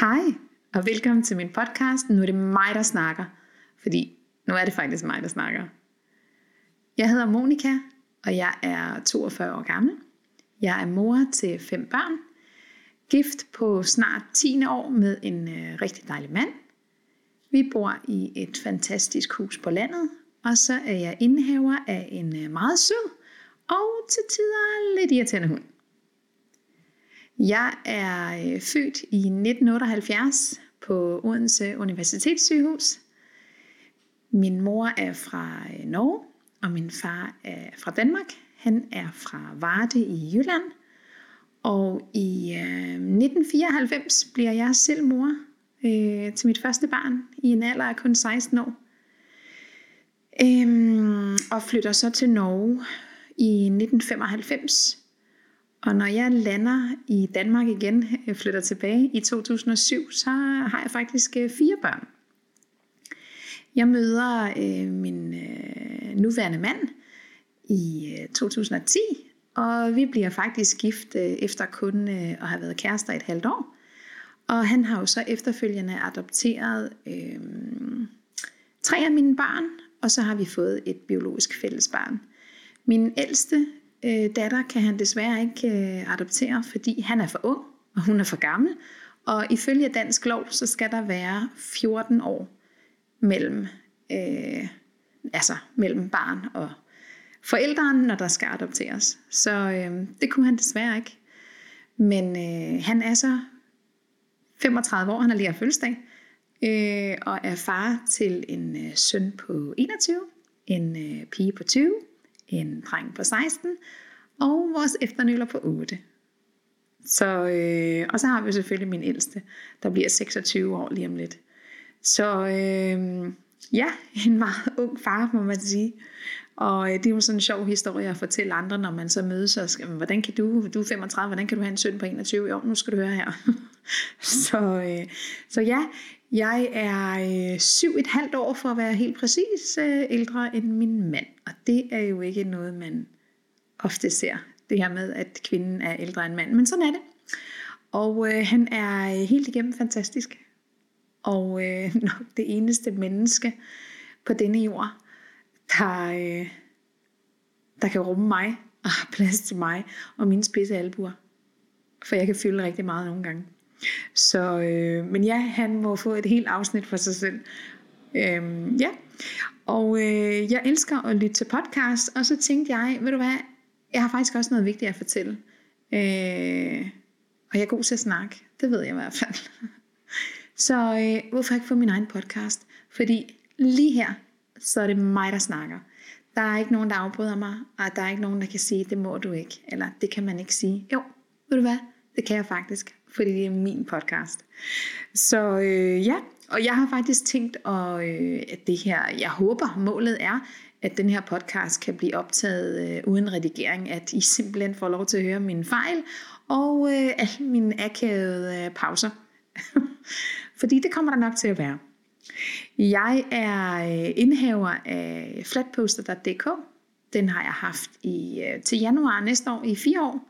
Hej, og velkommen til min podcast. Nu er det mig, der snakker, fordi nu er det faktisk mig, der snakker. Jeg hedder Monika, og jeg er 42 år gammel. Jeg er mor til fem børn, gift på snart 10 år med en øh, rigtig dejlig mand. Vi bor i et fantastisk hus på landet, og så er jeg indehaver af en øh, meget sød og til tider lidt irriterende hund. Jeg er øh, født i 1978 på Odense Universitetssygehus. Min mor er fra øh, Norge, og min far er fra Danmark. Han er fra Varde i Jylland. Og i øh, 1994 bliver jeg selv mor øh, til mit første barn i en alder af kun 16 år. Øhm, og flytter så til Norge i 1995 og når jeg lander i Danmark igen, jeg flytter tilbage i 2007, så har jeg faktisk øh, fire børn. Jeg møder øh, min øh, nuværende mand i øh, 2010, og vi bliver faktisk gift øh, efter kun øh, at have været kærester et halvt år. Og han har jo så efterfølgende adopteret øh, tre af mine børn, og så har vi fået et biologisk fællesbarn. Min ældste øh, datter kan han desværre ikke øh, adoptere, fordi han er for ung, og hun er for gammel. Og ifølge dansk lov, så skal der være 14 år mellem, øh, altså mellem barn og forældren, når der skal adopteres. Så øh, det kunne han desværre ikke. Men øh, han er så 35 år, han er lige af fødselsdag, øh, og er far til en øh, søn på 21, en øh, pige på 20, en dreng på 16, og vores efternøler på 8. Så, øh, og så har vi selvfølgelig min ældste, der bliver 26 år lige om lidt. Så øh, ja, en meget ung far, må man sige. Og øh, det er jo sådan en sjov historie at fortælle andre, når man så mødes og skal, hvordan kan du, du er 35, hvordan kan du have en søn på 21 år? Nu skal du høre her. så, øh, så ja, jeg er øh, syv et halvt år for at være helt præcis øh, ældre end min mand. Og det er jo ikke noget, man ofte ser. Det her med, at kvinden er ældre end manden. Men sådan er det. Og øh, han er øh, helt igennem fantastisk. Og øh, nok det eneste menneske på denne jord, der, øh, der kan rumme mig og har plads til mig og mine spidse albuer. For jeg kan fylde rigtig meget nogle gange. Så, øh, men ja, han må få et helt afsnit for sig selv. Øhm, ja, og øh, jeg elsker at lytte til podcast, og så tænkte jeg, ved du hvad, jeg har faktisk også noget vigtigt at fortælle. Øh, og jeg er god til at snakke, det ved jeg i hvert fald. så øh, hvorfor ikke få min egen podcast? Fordi lige her, så er det mig, der snakker. Der er ikke nogen, der afbryder mig, og der er ikke nogen, der kan sige, det må du ikke, eller det kan man ikke sige. Jo, ved du hvad, det kan jeg faktisk fordi det er min podcast. Så øh, ja, og jeg har faktisk tænkt, at, øh, at det her, jeg håber, målet er, at den her podcast kan blive optaget øh, uden redigering, at I simpelthen får lov til at høre mine fejl og øh, alle mine akavede øh, pauser. Fordi det kommer der nok til at være. Jeg er øh, indhaver af flatposter.dk. Den har jeg haft i øh, til januar næste år i fire år.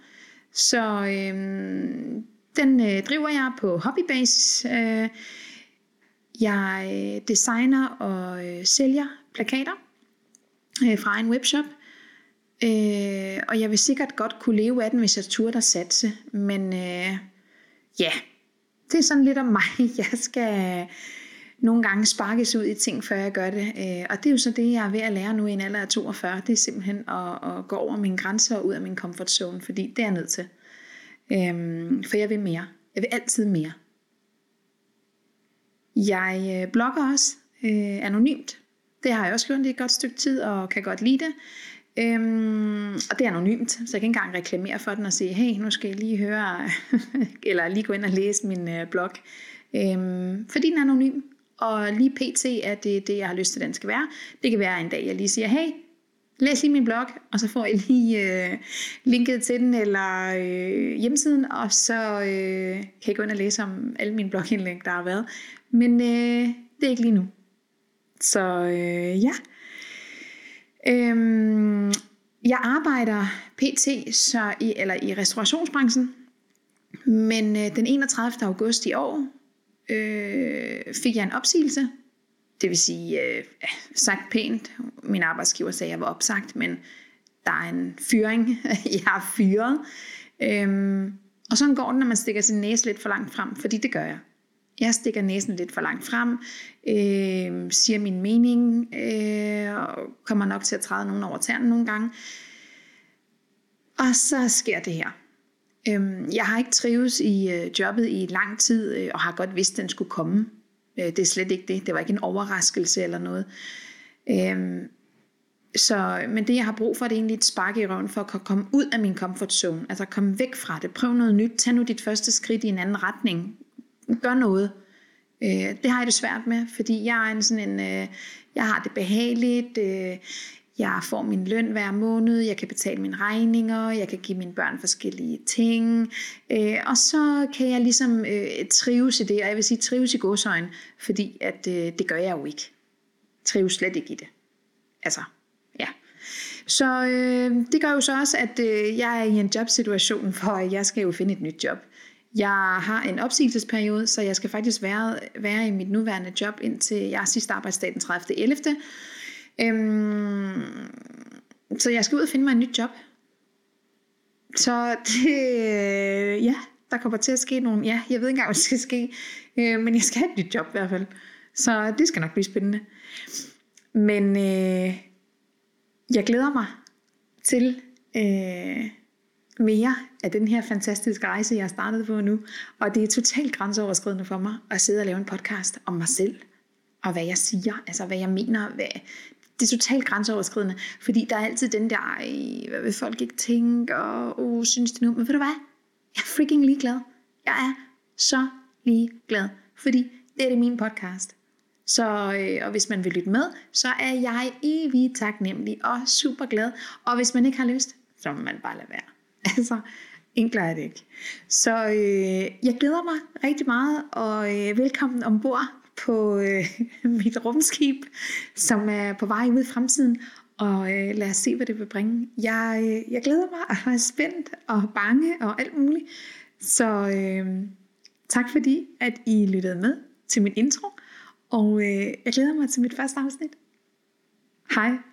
Så øh, den øh, driver jeg på hobbybasis. Øh, jeg øh, designer og øh, sælger plakater øh, fra en webshop. Øh, og jeg vil sikkert godt kunne leve af den, hvis jeg turde at satse. Men øh, ja, det er sådan lidt om mig. Jeg skal nogle gange sparkes ud i ting, før jeg gør det. Øh, og det er jo så det, jeg er ved at lære nu i en alder af 42. Det er simpelthen at, at gå over mine grænser og ud af min comfort zone, fordi det er jeg nødt til. Øhm, for jeg vil mere. Jeg vil altid mere. Jeg øh, blogger også øh, anonymt. Det har jeg også gjort i et godt stykke tid, og kan godt lide det. Øhm, og det er anonymt, så jeg kan ikke engang reklamere for den og sige, hey, nu skal I lige høre, eller lige gå ind og læse min øh, blog. Øhm, fordi den er anonym, og lige pt. er det det, jeg har lyst til, at den skal være. Det kan være en dag, jeg lige siger, hey, læs lige min blog, og så får I lige øh, linket til den, eller øh, hjemmesiden, og så øh, kan I gå ind og læse om alle mine blogindlæg, der har været. Men øh, det er ikke lige nu. Så øh, ja. Øhm, jeg arbejder pt. Så i, eller i restaurationsbranchen, men øh, den 31. august i år, øh, fik jeg en opsigelse. Det vil sige, øh, sagt pænt, min arbejdsgiver sagde, at jeg var opsagt, men der er en fyring, jeg har fyret. Øhm, og sådan går det, når man stikker sin næse lidt for langt frem, fordi det gør jeg. Jeg stikker næsen lidt for langt frem, øh, siger min mening, øh, og kommer nok til at træde nogen over tæerne nogle gange. Og så sker det her. Øhm, jeg har ikke trives i øh, jobbet i lang tid, øh, og har godt vidst, at den skulle komme. Øh, det er slet ikke det. Det var ikke en overraskelse eller noget. Øhm, så, men det jeg har brug for, det er egentlig et spark i røven for at komme ud af min comfort zone. Altså komme væk fra det. Prøv noget nyt. Tag nu dit første skridt i en anden retning. Gør noget. Øh, det har jeg det svært med, fordi jeg er en sådan en, øh, jeg har det behageligt. Øh, jeg får min løn hver måned, jeg kan betale mine regninger, jeg kan give mine børn forskellige ting, øh, og så kan jeg ligesom øh, trives i det, og jeg vil sige trives i godsøjen, fordi at, øh, det gør jeg jo ikke. Trives slet ikke i det. Altså, ja. Så øh, det gør jo så også, at øh, jeg er i en jobsituation, hvor jeg skal jo finde et nyt job. Jeg har en opsigelsesperiode, så jeg skal faktisk være, være i mit nuværende job indtil jeg sidste arbejdsdag den 30.11., Øhm, så jeg skal ud og finde mig en nyt job. Så det, øh, ja, der kommer til at ske nogle, ja, jeg ved ikke engang, hvad der skal ske, øh, men jeg skal have et nyt job i hvert fald. Så det skal nok blive spændende. Men øh, jeg glæder mig til øh, mere af den her fantastiske rejse, jeg har startet på nu. Og det er totalt grænseoverskridende for mig at sidde og lave en podcast om mig selv. Og hvad jeg siger, altså hvad jeg mener. Hvad, det er totalt grænseoverskridende, fordi der er altid den der, hvad vil folk ikke tænke, og oh, synes det nu, men ved du hvad? Jeg er freaking ligeglad. Jeg er så ligeglad, fordi det er det min podcast. Så, øh, og hvis man vil lytte med, så er jeg evigt taknemmelig og super glad. Og hvis man ikke har lyst, så må man bare lade være. Altså, enklere er det ikke. Så øh, jeg glæder mig rigtig meget, og øh, velkommen ombord på øh, mit rumskib, som er på vej ud i fremtiden. Og øh, lad os se, hvad det vil bringe. Jeg, øh, jeg glæder mig og er spændt og bange og alt muligt. Så øh, tak fordi, at I lyttede med til min intro. Og øh, jeg glæder mig til mit første afsnit. Hej.